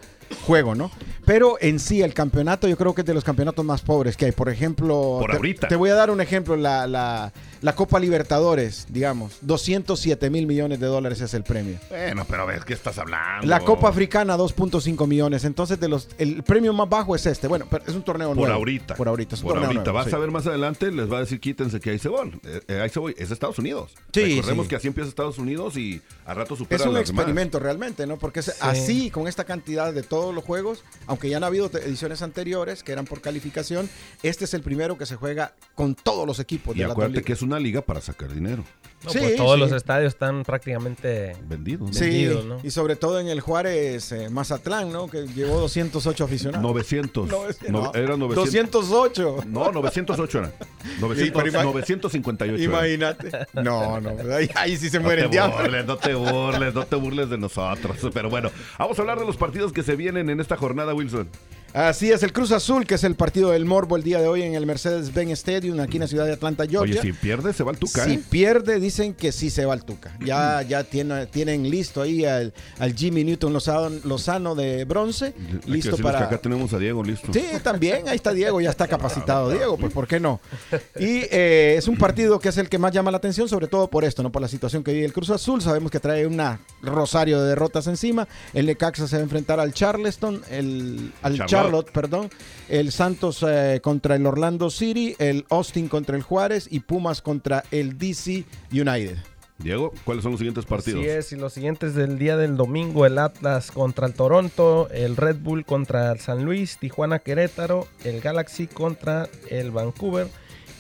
juego, ¿no? Pero en sí, el campeonato yo creo que es de los campeonatos más pobres que hay. Por ejemplo, Por te, ahorita. te voy a dar un ejemplo, la, la, la Copa Libertadores, digamos, 207 mil millones de dólares es el premio. Bueno, pero a ver, ¿qué estás hablando? La Copa Africana, 2.5 millones. Entonces, de los, el premio más bajo es este. Bueno, pero es un torneo Por nuevo. ahorita. Por ahorita. Es un Por torneo ahorita. nuevo, Vas sí. a ver más adelante, les va a decir quítense que ahí se voy. Eh, eh, ahí se voy. Es Estados Unidos. Sí, Recordemos sí. que así empieza Estados Unidos y a rato supera Es un a las demás. experimento realmente, ¿no? Porque es así, con esta cantidad de todos los juegos, aunque ya han habido ediciones anteriores que eran por calificación, este es el primero que se juega con todos los equipos Y de la acuérdate liga. que es una liga para sacar dinero. No, Sí, pues todos sí. los estadios están prácticamente. ¿no? Sí, vendidos, ¿no? y sobre todo en el Juárez eh, Mazatlán, ¿no? Que llevó 208 aficionados. 900. No, es- No, no, era 900. 208. No,908 era. 900, pero ima- 958 era. Imagínate. No, no, [LAUGHS] ahí, ahí sí se No mueren te de hambre. burles, no te [LAUGHS] burles, no te burles de nosotros. Pero bueno, vamos a hablar de los partidos que se vienen en esta jornada, Wilson. Así es, el Cruz Azul, que es el partido del Morbo el día de hoy en el Mercedes-Benz Stadium, aquí en la ciudad de Atlanta, Georgia. Oye, si pierde, se va al Tuca, Si ¿eh? pierde, dicen que sí se va al Tuca. Ya, ya tiene- tienen listo ahí al, al Jimmy Newton Lozano, Lozano de bronce, Hay listo decirles que para... acá tenemos a Diego listo. Sí, también, ahí está Diego, ya está [LAUGHS] capacitado Diego, pues ¿por qué no? Y eh, es un partido que es el que más llama la atención, sobre todo por esto, ¿no? Por la situación que vive el Cruz Azul, sabemos que trae una rosario de derrotas encima, el Necaxa se va a enfrentar al Charleston, el, al Charlotte. Charlotte. perdón, el Santos eh, contra el Orlando City, el Austin contra el Juárez y Pumas contra el DC United. Diego, ¿cuáles son los siguientes partidos? Así es, y los siguientes del día del domingo, el Atlas contra el Toronto, el Red Bull contra el San Luis, Tijuana Querétaro, el Galaxy contra el Vancouver,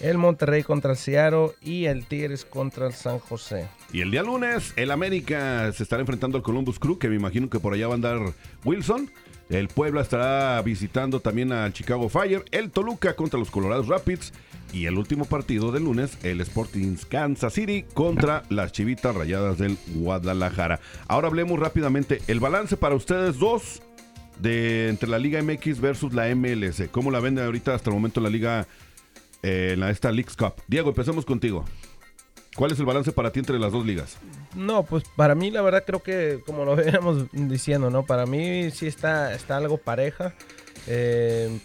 el Monterrey contra el Seattle y el Tigres contra el San José. Y el día lunes, el América se estará enfrentando al Columbus Crew, que me imagino que por allá va a andar Wilson. El Puebla estará visitando también al Chicago Fire. El Toluca contra los Colorado Rapids. Y el último partido del lunes, el Sporting Kansas City contra las Chivitas Rayadas del Guadalajara. Ahora hablemos rápidamente. El balance para ustedes dos de entre la Liga MX versus la MLS. ¿Cómo la venden ahorita hasta el momento en la Liga, eh, en esta Leagues Cup? Diego, empecemos contigo. ¿Cuál es el balance para ti entre las dos ligas? No, pues para mí la verdad creo que como lo [LAUGHS] veníamos diciendo, ¿no? Para mí sí está, está algo pareja. Eh,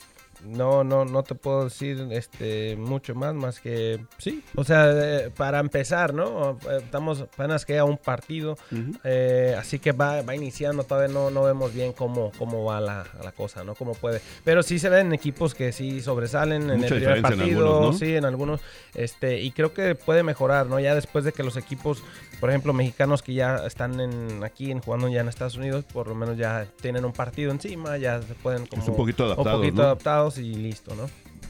no, no, no te puedo decir este mucho más, más que sí. O sea, eh, para empezar, ¿no? Estamos apenas que a un partido, eh, así que va, va iniciando, todavía no, no vemos bien cómo, cómo va la, la cosa, ¿no? Cómo puede. Pero sí se ven equipos que sí sobresalen en el primer en partido, algunos, ¿no? sí, en algunos, este, y creo que puede mejorar, ¿no? Ya después de que los equipos, por ejemplo, mexicanos que ya están en, aquí en, jugando ya en Estados Unidos, por lo menos ya tienen un partido encima, ya se pueden como Es un poquito adaptados, un poquito ¿no? adaptados y listo, ¿no?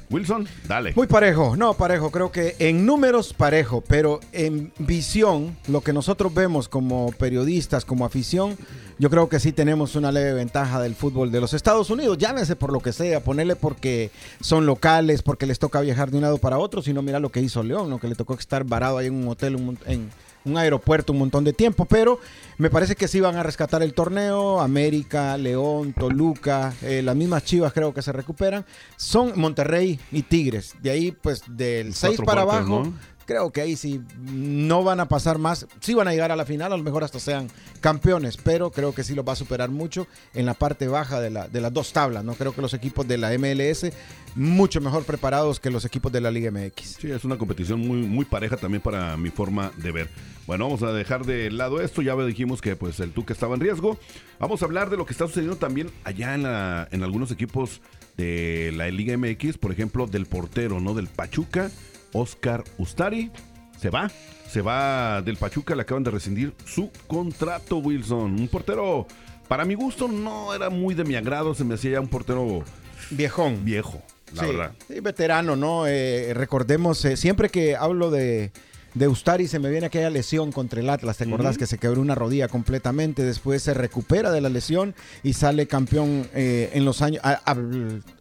Wilson, dale. Muy parejo, no parejo, creo que en números parejo, pero en visión, lo que nosotros vemos como periodistas, como afición, yo creo que sí tenemos una leve ventaja del fútbol de los Estados Unidos, llámese por lo que sea, ponerle porque son locales, porque les toca viajar de un lado para otro, sino mira lo que hizo León, ¿no? que le tocó estar varado ahí en un hotel, en un aeropuerto un montón de tiempo, pero me parece que sí van a rescatar el torneo, América, León, Toluca, eh, las mismas Chivas creo que se recuperan, son Monterrey y Tigres, de ahí pues del 6 Cuatro para abajo. ¿no? Creo que ahí sí no van a pasar más, sí van a llegar a la final, a lo mejor hasta sean campeones, pero creo que sí los va a superar mucho en la parte baja de, la, de las dos tablas, ¿no? Creo que los equipos de la MLS mucho mejor preparados que los equipos de la Liga MX. Sí, es una competición muy, muy pareja también para mi forma de ver. Bueno, vamos a dejar de lado esto. Ya dijimos que pues el Tuca estaba en riesgo. Vamos a hablar de lo que está sucediendo también allá en, la, en algunos equipos de la Liga MX. Por ejemplo, del portero, ¿no? Del Pachuca, Oscar Ustari. Se va. Se va del Pachuca. Le acaban de rescindir su contrato, Wilson. Un portero, para mi gusto, no era muy de mi agrado. Se me hacía ya un portero Viejón. viejo, la sí, verdad. sí, veterano, ¿no? Eh, recordemos, eh, siempre que hablo de, de Ustari se me viene aquella lesión contra el Atlas, ¿te acordás? Que se quebró una rodilla completamente, después se recupera de la lesión y sale campeón eh, en los años, a, a-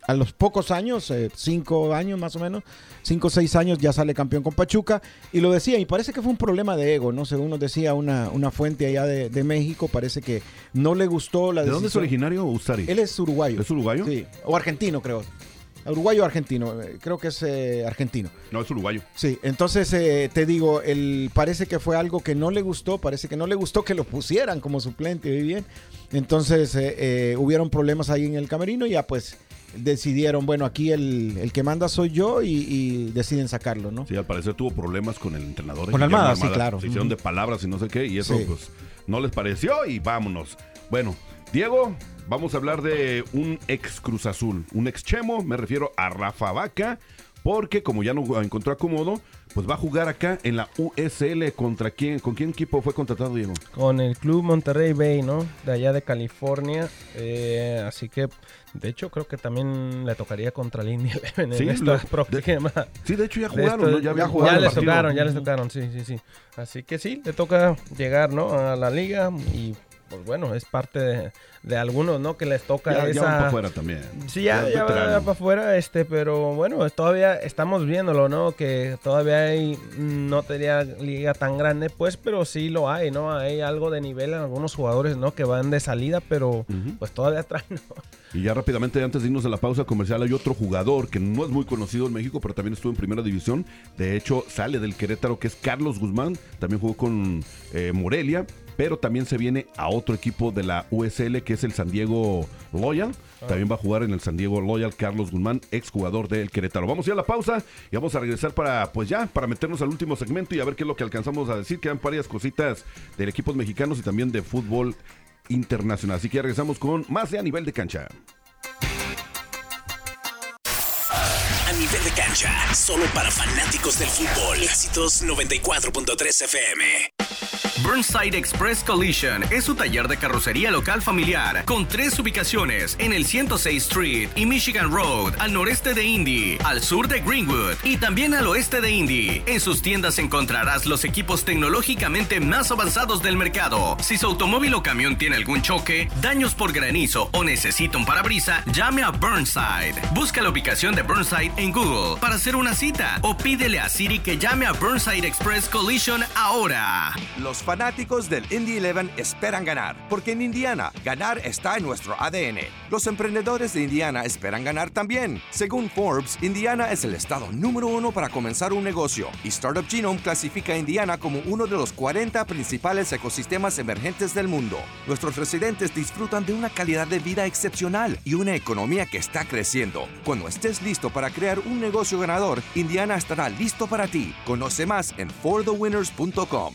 a los pocos años, eh, cinco años más o menos, cinco o seis años ya sale campeón con Pachuca y lo decía, y parece que fue un problema de ego, ¿no? Según nos decía una, una fuente allá de, de México, parece que no le gustó la ¿De dónde es decisión. originario Ustari? Él es uruguayo. ¿Es uruguayo? Sí, o argentino, creo. Uruguayo o argentino, eh, creo que es eh, argentino. No, es uruguayo. Sí, entonces eh, te digo, el, parece que fue algo que no le gustó, parece que no le gustó que lo pusieran como suplente, ¿oí bien? Entonces eh, eh, hubieron problemas ahí en el camerino y ya pues decidieron, bueno, aquí el, el que manda soy yo y, y deciden sacarlo, ¿no? Sí, al parecer tuvo problemas con el entrenador. Con Almada, sí, claro. Se hicieron de palabras y no sé qué, y eso Sí. pues no les pareció y vámonos. Bueno, Diego, vamos a hablar de un ex Cruz Azul, un ex Chemo, me refiero a Rafa Vaca, porque como ya no encontró acomodo, pues va a jugar acá en la USL contra quién, con quién equipo fue contratado Diego. Con el club Monterrey Bay, ¿no? De allá de California. Eh, así que, de hecho, creo que también le tocaría contra el India [LAUGHS] Eleven Sí, en esta próxima. Sí, de hecho ya de jugaron, esto- ¿no? Ya habían ya, jugado el les partido. tocaron, ya les tocaron, sí, sí, sí. Así que sí, le toca llegar, ¿no? A la liga y, pues bueno, es parte de, de algunos, ¿no? Que les toca Ya, ya esa... van para afuera también. Sí, ya, ya va veterano. para afuera, este, pero bueno, todavía estamos viéndolo, ¿no? Que todavía hay, mm, no tenía liga tan grande, pues, pero sí lo hay, ¿no? Hay algo de nivel en algunos jugadores, ¿no? Que van de salida, pero pues todavía traen, ¿no? Y ya rápidamente, antes de irnos a la pausa comercial, hay otro jugador que no es muy conocido en México, pero también estuvo en primera división. De hecho, sale del Querétaro, que es Carlos Guzmán. También jugó con eh, Morelia, pero también se viene a otro equipo de la USL, que es el San Diego Loyal. También va a jugar en el San Diego Loyal Carlos Guzmán, exjugador del Querétaro. Vamos a ir a la pausa y vamos a regresar para, pues ya, para meternos al último segmento y a ver qué es lo que alcanzamos a decir. Quedan varias cositas de equipos mexicanos y también de fútbol internacional. Así que ya regresamos con más de a nivel de cancha. A nivel de cancha, solo para fanáticos del fútbol. Éxitos 94.3 FM. Burnside Express Collision es su taller de carrocería local familiar con tres ubicaciones en el 106 Street y Michigan Road al noreste de Indy, al sur de Greenwood y también al oeste de Indy. En sus tiendas encontrarás los equipos tecnológicamente más avanzados del mercado. Si su automóvil o camión tiene algún choque, daños por granizo o necesita un parabrisa, llame a Burnside. Busca la ubicación de Burnside en Google para hacer una cita o pídele a Siri que llame a Burnside Express Collision ahora. Fanáticos del Indy 11 esperan ganar, porque en Indiana, ganar está en nuestro ADN. Los emprendedores de Indiana esperan ganar también. Según Forbes, Indiana es el estado número uno para comenzar un negocio, y Startup Genome clasifica a Indiana como uno de los 40 principales ecosistemas emergentes del mundo. Nuestros residentes disfrutan de una calidad de vida excepcional y una economía que está creciendo. Cuando estés listo para crear un negocio ganador, Indiana estará listo para ti. Conoce más en forthewinners.com.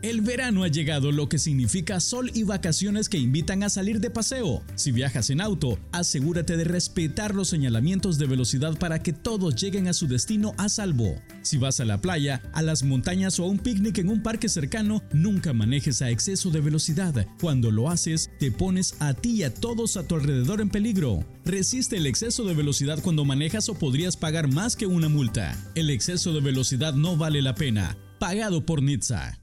El verano ha llegado, lo que significa sol y vacaciones que invitan a salir de paseo. Si viajas en auto, asegúrate de respetar los señalamientos de velocidad para que todos lleguen a su destino a salvo. Si vas a la playa, a las montañas o a un picnic en un parque cercano, nunca manejes a exceso de velocidad. Cuando lo haces, te pones a ti y a todos a tu alrededor en peligro. Resiste el exceso de velocidad cuando manejas o podrías pagar más que una multa. El exceso de velocidad no vale la pena. Pagado por Nizza.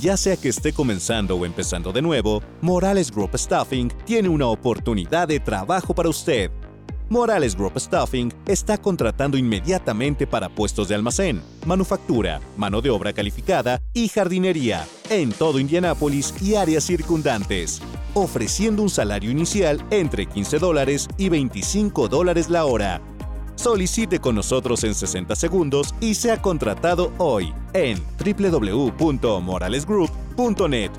Ya sea que esté comenzando o empezando de nuevo, Morales Group Staffing tiene una oportunidad de trabajo para usted. Morales Group Staffing está contratando inmediatamente para puestos de almacén, manufactura, mano de obra calificada y jardinería en todo Indianápolis y áreas circundantes, ofreciendo un salario inicial entre 15 dólares y 25 dólares la hora Solicite con nosotros en 60 segundos y sea contratado hoy en www.moralesgroup.net.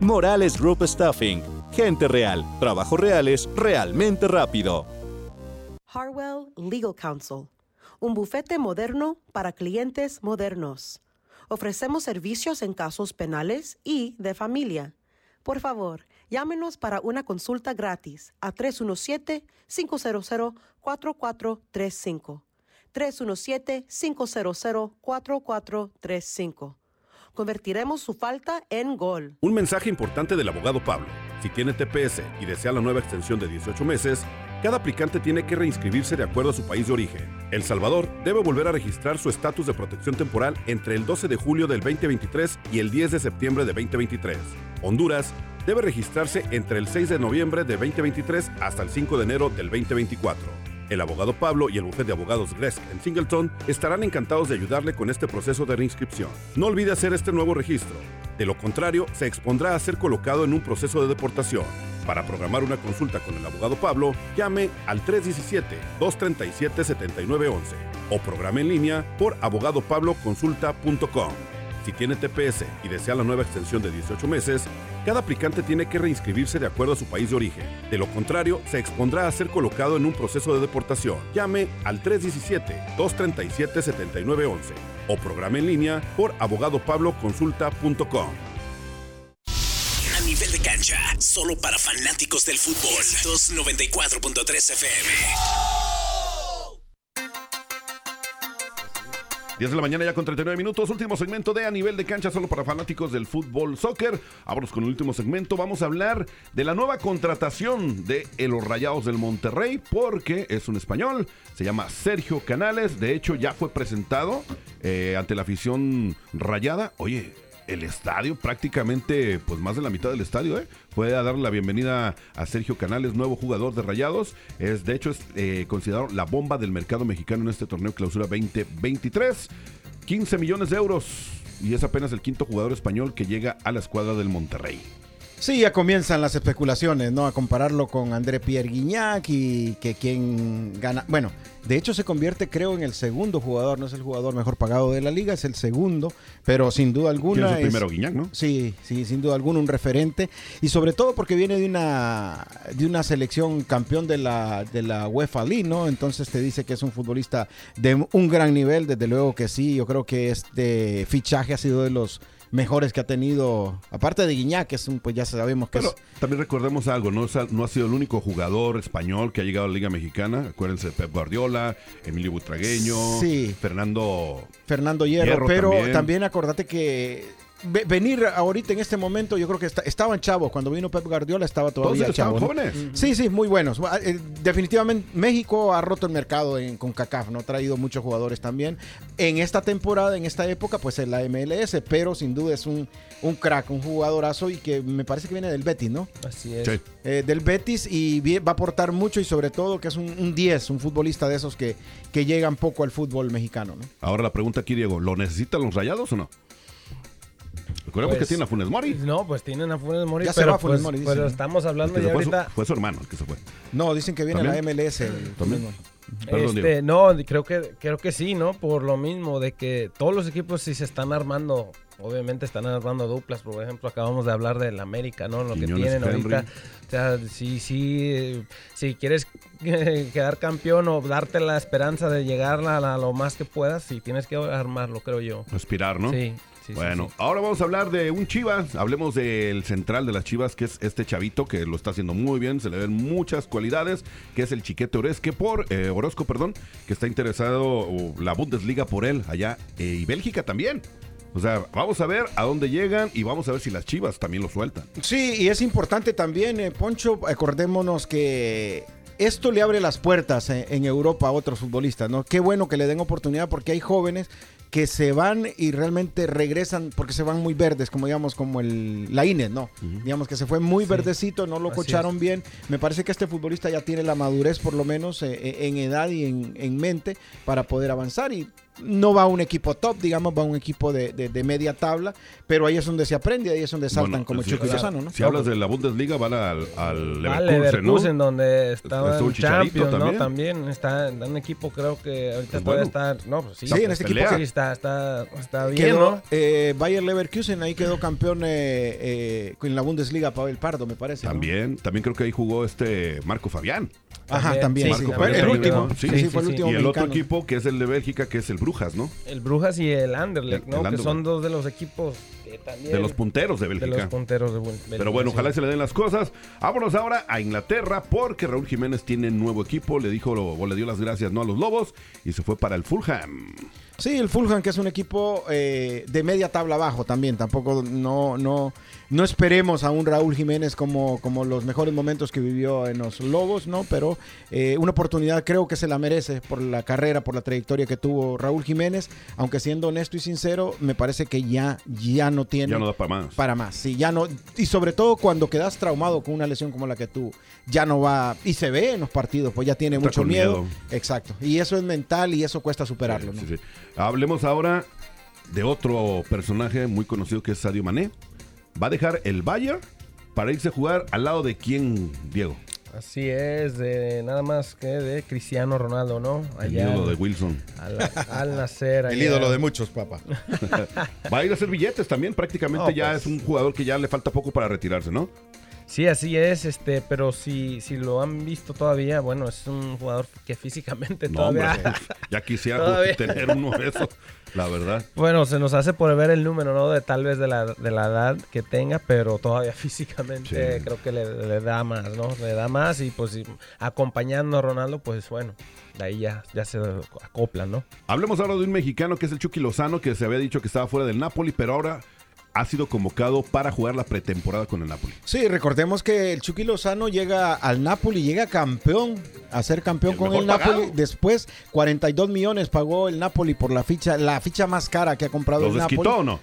Morales Group Staffing. Gente real. Trabajos reales realmente rápido. Harwell Legal Counsel. Un bufete moderno para clientes modernos. Ofrecemos servicios en casos penales y de familia. Por favor, Llámenos para una consulta gratis a 317-500-4435. 317-500-4435. Convertiremos su falta en gol. Un mensaje importante del abogado Pablo. Si tiene TPS y desea la nueva extensión de 18 meses, cada aplicante tiene que reinscribirse de acuerdo a su país de origen. El Salvador debe volver a registrar su estatus de protección temporal entre el 12 de julio del 2023 y el 10 de septiembre de 2023. Honduras debe registrarse entre el 6 de noviembre de 2023 hasta el 5 de enero del 2024. El abogado Pablo y el bufete de abogados Gresk en Singleton estarán encantados de ayudarle con este proceso de reinscripción. No olvide hacer este nuevo registro. De lo contrario, se expondrá a ser colocado en un proceso de deportación. Para programar una consulta con el abogado Pablo, llame al 317-237-7911 o programe en línea por abogadopabloconsulta.com. Si tiene TPS y desea la nueva extensión de 18 meses, cada aplicante tiene que reinscribirse de acuerdo a su país de origen. De lo contrario, se expondrá a ser colocado en un proceso de deportación. Llame al 317-237-7911 o programa en línea por abogadopabloconsulta.com. A nivel de cancha, solo para fanáticos del fútbol. 294.3 FM. 10 de la mañana ya con 39 minutos, último segmento de a nivel de cancha solo para fanáticos del fútbol soccer. Vámonos con el último segmento, vamos a hablar de la nueva contratación de los Rayados del Monterrey porque es un español, se llama Sergio Canales, de hecho ya fue presentado eh, ante la afición rayada. Oye, el estadio, prácticamente pues más de la mitad del estadio, ¿eh? Puede darle la bienvenida a Sergio Canales, nuevo jugador de Rayados. Es, de hecho, es eh, considerado la bomba del mercado mexicano en este torneo clausura 2023. 15 millones de euros. Y es apenas el quinto jugador español que llega a la escuadra del Monterrey. Sí, ya comienzan las especulaciones, ¿no? A compararlo con André Pierre Guignac y que quien gana. Bueno, de hecho se convierte, creo, en el segundo jugador, no es el jugador mejor pagado de la liga, es el segundo, pero sin duda alguna. es el primero Guignac, ¿no? Sí, sí, sin duda alguna un referente. Y sobre todo porque viene de una, de una selección campeón de la, de la UEFA League, ¿no? Entonces te dice que es un futbolista de un gran nivel, desde luego que sí. Yo creo que este fichaje ha sido de los mejores que ha tenido, aparte de Guiñac, que es un, pues ya sabemos que Pero también recordemos algo, ¿no? no ha sido el único jugador español que ha llegado a la Liga Mexicana. Acuérdense de Pep Guardiola, Emilio Butragueño, sí. Fernando... Fernando Hierro, pero también. acordate que venir ahorita en este momento, yo creo que está- estaban chavos. Cuando vino Pep Guardiola estaba todavía chavo. Sí, sí, muy buenos. Ah, eh, Definitivamente México ha roto el mercado en, con CACAF, ¿no? Ha traído muchos jugadores también. En esta temporada, en esta época, pues en la MLS, pero sin duda es un, un crack, un jugadorazo y que me parece que viene del Betis, ¿no? Así es. Sí. Eh, del Betis y va a aportar mucho y sobre todo que es un, un 10, un futbolista de esos que, que llegan poco al fútbol mexicano, ¿no? Ahora la pregunta aquí, Diego, ¿lo necesitan los rayados o no? Recordemos Pues, que tiene a Funes Mori. No, pues tienen a Funes Mori, Ya se pero, va Funes pues, Mori, pero estamos hablando ya se fue, su, ahorita. fue su hermano el que se fue. No, dicen que viene ¿También? la MLS. el- ¿También? Perdón, Este, no, creo que, creo que sí, ¿no? Por lo mismo de que todos los equipos sí se están armando, obviamente están armando duplas, por ejemplo, acabamos de hablar del América, ¿no? Lo que tienen Henry. ahorita. O sea, si, si, eh, si quieres [LAUGHS] quedar campeón o darte la esperanza de llegar a, la- lo más que puedas, sí tienes que armarlo, creo yo. Aspirar, ¿no? Sí, sí, Bueno, sí. ahora vamos a hablar de un Chivas. Hablemos del central de las Chivas, que es este chavito que lo está haciendo muy bien. Se le ven muchas cualidades, que es el Chiquete Orozco, por, eh, Orozco, perdón, que está interesado o la Bundesliga por él allá eh, y Bélgica también. O sea, vamos a ver a dónde llegan y vamos a ver si las Chivas también lo sueltan. Sí, y es importante también, eh, Poncho, acordémonos que esto le abre las puertas eh, en Europa a otros futbolistas, ¿no? Qué bueno que le den oportunidad porque hay jóvenes que se van y realmente regresan porque se van muy verdes, como digamos, como el, la INE, ¿no? Digamos que se fue muy verdecito, no lo Así cocharon es. bien. Me parece que este futbolista ya tiene la madurez, por lo menos eh, eh, en edad y en, en mente, para poder avanzar y no va a un equipo top, digamos, va a un equipo de, de- de media tabla, pero ahí es donde se aprende, ahí es donde saltan Bueno, como si- Chucky si- Lozano, ¿no? Si hablas de la Bundesliga, van al, al Leverkusen, Leverkusen, ¿no? donde estaba Chicharito Champions, también. ¿no? También está en un equipo, creo que ahorita Es todavía bueno. está. No, pues sí, Sí, en este pelea. equipo sí está, está, está bien, Quedó, ¿no? eh, Bayer Leverkusen ahí quedó campeón eh, eh, en la Bundesliga Pavel Pardo, me parece. ¿no? También, también creo que ahí jugó este Marco Fabián. Ajá, también. Sí, sí. sí, Fue también el último. Sí, Sí, sí, sí, fue el último. Y el otro equipo que es el de Bélgica, que es el Brujas, ¿no? El Brujas y el Anderlecht, El- ¿no? el que son dos de los equipos también. De los punteros de de Bélgica. los punteros de Bel- Pero bueno, sí. ojalá se le den las cosas. Vámonos ahora a Inglaterra porque Raúl Jiménez tiene nuevo equipo. Le dijo o le dio las gracias no a los Lobos y se fue para el Fulham. Sí, el Fulham, que es un equipo eh, de media tabla abajo también. Tampoco no, no, no esperemos a un Raúl Jiménez como, como los mejores momentos que vivió en los Lobos, ¿no? Pero eh, una oportunidad creo que se la merece por la carrera, por la trayectoria que tuvo Raúl Jiménez. Aunque siendo honesto y sincero, me parece que ya, ya no tiene. Ya no da para más. Para más, sí, ya no. Y sobre todo cuando quedas traumado con una lesión como la que tú, ya no va. Y se ve en los partidos, pues ya tiene Está mucho miedo. miedo. Exacto. Y eso es mental y eso cuesta superarlo, ¿no? Sí, sí. Hablemos ahora de otro personaje muy conocido que es Sadio Mané. Va a dejar el Bayern para irse a jugar al lado de quién, Diego. Así es, de nada más que de Cristiano Ronaldo, ¿no? El ídolo de Wilson. Al, al nacer. [LAUGHS] El ídolo de muchos, papá. [LAUGHS] Va a ir a hacer billetes también. Prácticamente No, ya pues. es un jugador que ya le falta poco para retirarse, ¿no? Sí, así es, este, pero si, si lo han visto todavía, bueno, es un jugador que físicamente No, hombre, todavía... ya quisiera [LAUGHS] Todavía. tener uno de esos, la verdad. Bueno, se nos hace por ver el número, ¿no? De tal vez de la, de la edad que tenga, pero todavía [LAUGHS] físicamente Sí. creo que le, le da más, ¿no? Le da más y pues y acompañando a Ronaldo, pues bueno, de ahí ya, ya se acoplan, ¿no? Hablemos ahora de un mexicano que es el Chucky Lozano, que se había dicho que estaba fuera del Napoli, pero ahora ha sido convocado para jugar la pretemporada con el Napoli. Sí, recordemos que el Chucky Lozano llega al Napoli, llega campeón, a ser campeón El con el Napoli. pagado. Después, 42 millones pagó el Napoli por la ficha, la ficha más cara que ha comprado ¿Los el Napoli. desquitó o no?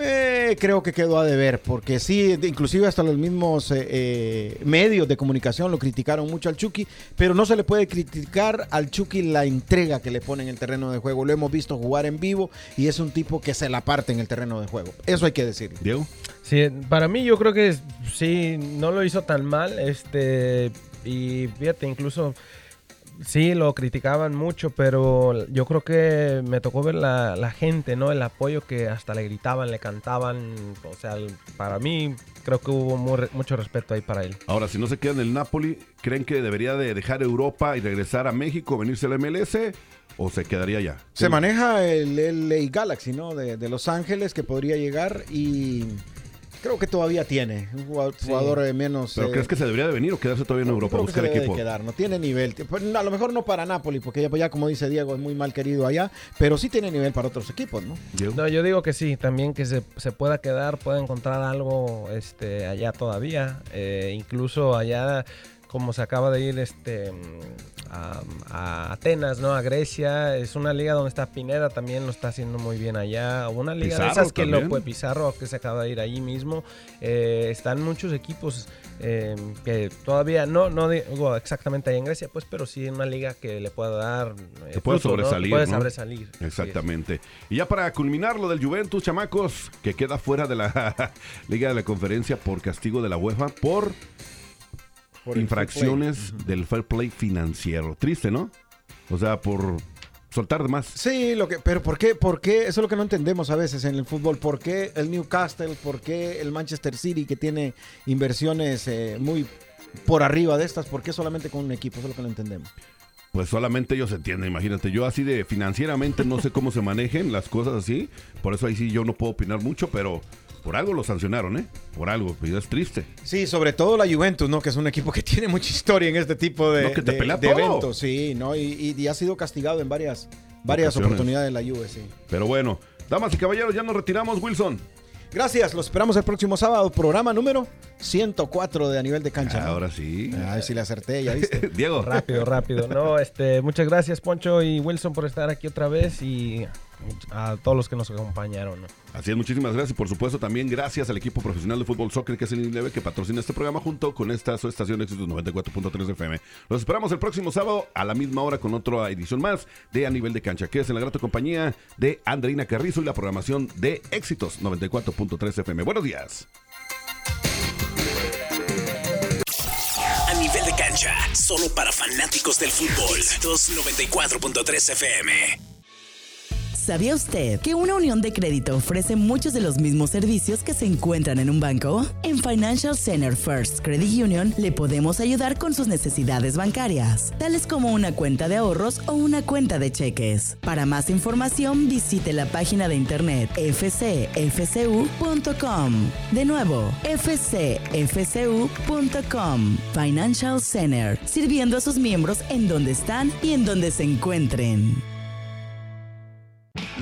Eh, creo que quedó a deber, porque sí, inclusive hasta los mismos eh, eh, medios de comunicación lo criticaron mucho al Chucky, pero no se le puede criticar al Chucky la entrega que le pone en el terreno de juego. Lo hemos visto jugar en vivo y es un tipo que se la parte en el terreno de juego. Eso hay que decirlo. Diego. Sí, para mí yo creo que sí, no lo hizo tan mal, este, y fíjate, incluso sí lo criticaban mucho, pero yo creo que me tocó ver la, la gente, ¿no? El apoyo que hasta le gritaban, le cantaban, o sea, para mí creo que hubo muy mucho respeto ahí para él. Ahora, si no se queda en el Napoli, ¿creen que debería de dejar Europa y regresar a México, venirse al MLS o se quedaría allá? Se maneja el LA Galaxy, ¿no? De, de Los Ángeles, que podría llegar y Creo que todavía tiene. Un jugador, jugador, menos. ¿Pero eh, crees que se debería de venir o quedarse todavía en Europa a creo que buscar se debe de equipo? quedar, no tiene nivel. Pues, A lo mejor no para Napoli, porque ya, pues, ya como dice Diego, es muy mal querido allá, pero sí tiene nivel para otros equipos, ¿no? No, yo digo que sí, también que se, se pueda quedar, pueda encontrar algo este, allá todavía. Eh, incluso allá, como se acaba de ir este, mm, a, a Atenas, ¿no? A Grecia. Es una liga donde está Pineda, también lo está haciendo muy bien allá. Una liga de esas que lo puede Pizarro, que se acaba de ir ahí mismo. Eh, están muchos equipos eh, que todavía, no, no digo exactamente ahí en Grecia, pues, pero sí en una liga que le pueda dar. eh, Se puede fruto, ¿no? sobresalir. Puede ¿no? sobresalir. Exactamente. Y ya para culminar lo del Juventus, chamacos, que queda fuera de la [LAUGHS] Liga de la Conferencia por castigo de la UEFA por, Por infracciones del fair play financiero. Triste, ¿no? O sea, por soltar de más. Sí, lo que, pero ¿por qué? ¿Por qué? Eso es lo que no entendemos a veces en el fútbol. ¿Por qué el Newcastle? ¿Por qué el Manchester City que tiene inversiones eh, muy por arriba de estas? ¿Por qué solamente con un equipo? Eso es lo que no entendemos. Pues solamente ellos entienden, imagínate. Yo así de financieramente no sé cómo se manejen las cosas así. Por eso ahí sí yo no puedo opinar mucho, pero por algo lo sancionaron, ¿eh? Por algo, pues es triste. Sí, sobre todo la Juventus, ¿no? Que es un equipo que [LAUGHS] tiene mucha historia en este tipo de, No, que te de- pelea de todo. eventos. Sí, ¿no? Y, y- y ha sido castigado en varias, varias Ocasiones. oportunidades la Juve, sí. Pero bueno, damas y caballeros, ya nos retiramos, Wilson. Gracias, los esperamos el próximo sábado. Programa número 104 de A Nivel de Cancha. ¿no? Ahora sí. Ay, sí le acerté, ya viste. [LAUGHS] Diego. Rápido, rápido. No, este, muchas gracias, Poncho y Wilson, por estar aquí otra vez y a todos los que nos acompañaron. ¿no? Así es, muchísimas gracias. Y por supuesto, también gracias al equipo profesional de fútbol soccer que es el INLEVE que patrocina este programa junto con esta su estación Éxitos 94.3 FM. Los esperamos el próximo sábado a la misma hora con otra edición más de A Nivel de Cancha, que es en la grata compañía de Andreina Carrizo y la programación de Éxitos 94.3 FM. Buenos días. A nivel de cancha, solo para fanáticos del fútbol. 294.3 FM. ¿Sabía usted que una unión de crédito ofrece muchos de los mismos servicios que se encuentran en un banco? En Financial Center First Credit Union le podemos ayudar con sus necesidades bancarias, tales como una cuenta de ahorros o una cuenta de cheques. Para más información, visite la página de internet fcfcu.com. De nuevo, fcfcu.com. Financial Center, sirviendo a sus miembros en donde están y en donde se encuentren.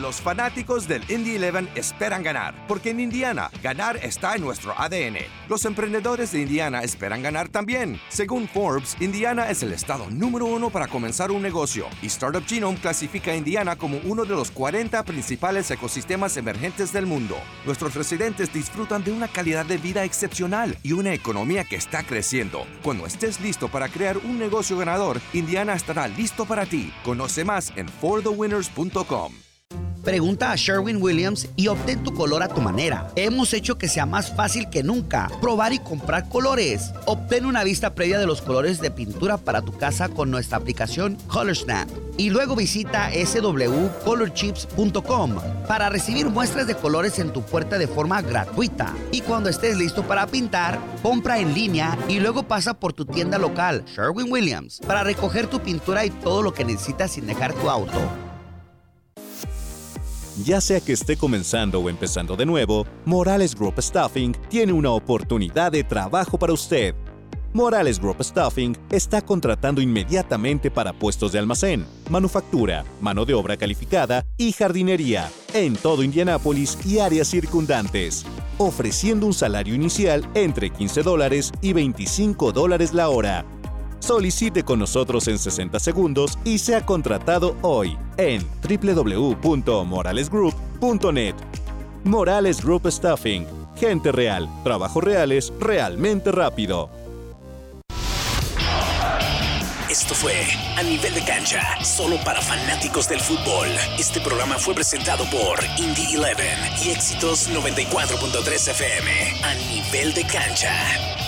Los fanáticos del Indy 11 esperan ganar, porque en Indiana, ganar está en nuestro ADN. Los emprendedores de Indiana esperan ganar también. Según Forbes, Indiana es el estado número uno para comenzar un negocio, y Startup Genome clasifica a Indiana como uno de los 40 principales ecosistemas emergentes del mundo. Nuestros residentes disfrutan de una calidad de vida excepcional y una economía que está creciendo. Cuando estés listo para crear un negocio ganador, Indiana estará listo para ti. Conoce más en forthewinners.com. Pregunta a Sherwin Williams y obtén tu color a tu manera. Hemos hecho que sea más fácil que nunca probar y comprar colores. Obtén una vista previa de los colores de pintura para tu casa con nuestra aplicación ColorSnap. Y luego visita swcolorchips.com para recibir muestras de colores en tu puerta de forma gratuita. Y cuando estés listo para pintar, compra en línea y luego pasa por tu tienda local, Sherwin Williams, para recoger tu pintura y todo lo que necesitas sin dejar tu auto. Ya sea que esté comenzando o empezando de nuevo, Morales Group Staffing tiene una oportunidad de trabajo para usted. Morales Group Staffing está contratando inmediatamente para puestos de almacén, manufactura, mano de obra calificada y jardinería en todo Indianápolis y áreas circundantes, ofreciendo un salario inicial entre 15 dólares y 25 dólares la hora. Solicite con nosotros en 60 segundos y sea contratado hoy en www.moralesgroup.net. Morales Group Staffing. Gente real, trabajos reales, realmente rápido. Esto fue A Nivel de Cancha, solo para fanáticos del fútbol. Este programa fue presentado por Indie 11 y Éxitos 94.3 FM. A Nivel de Cancha.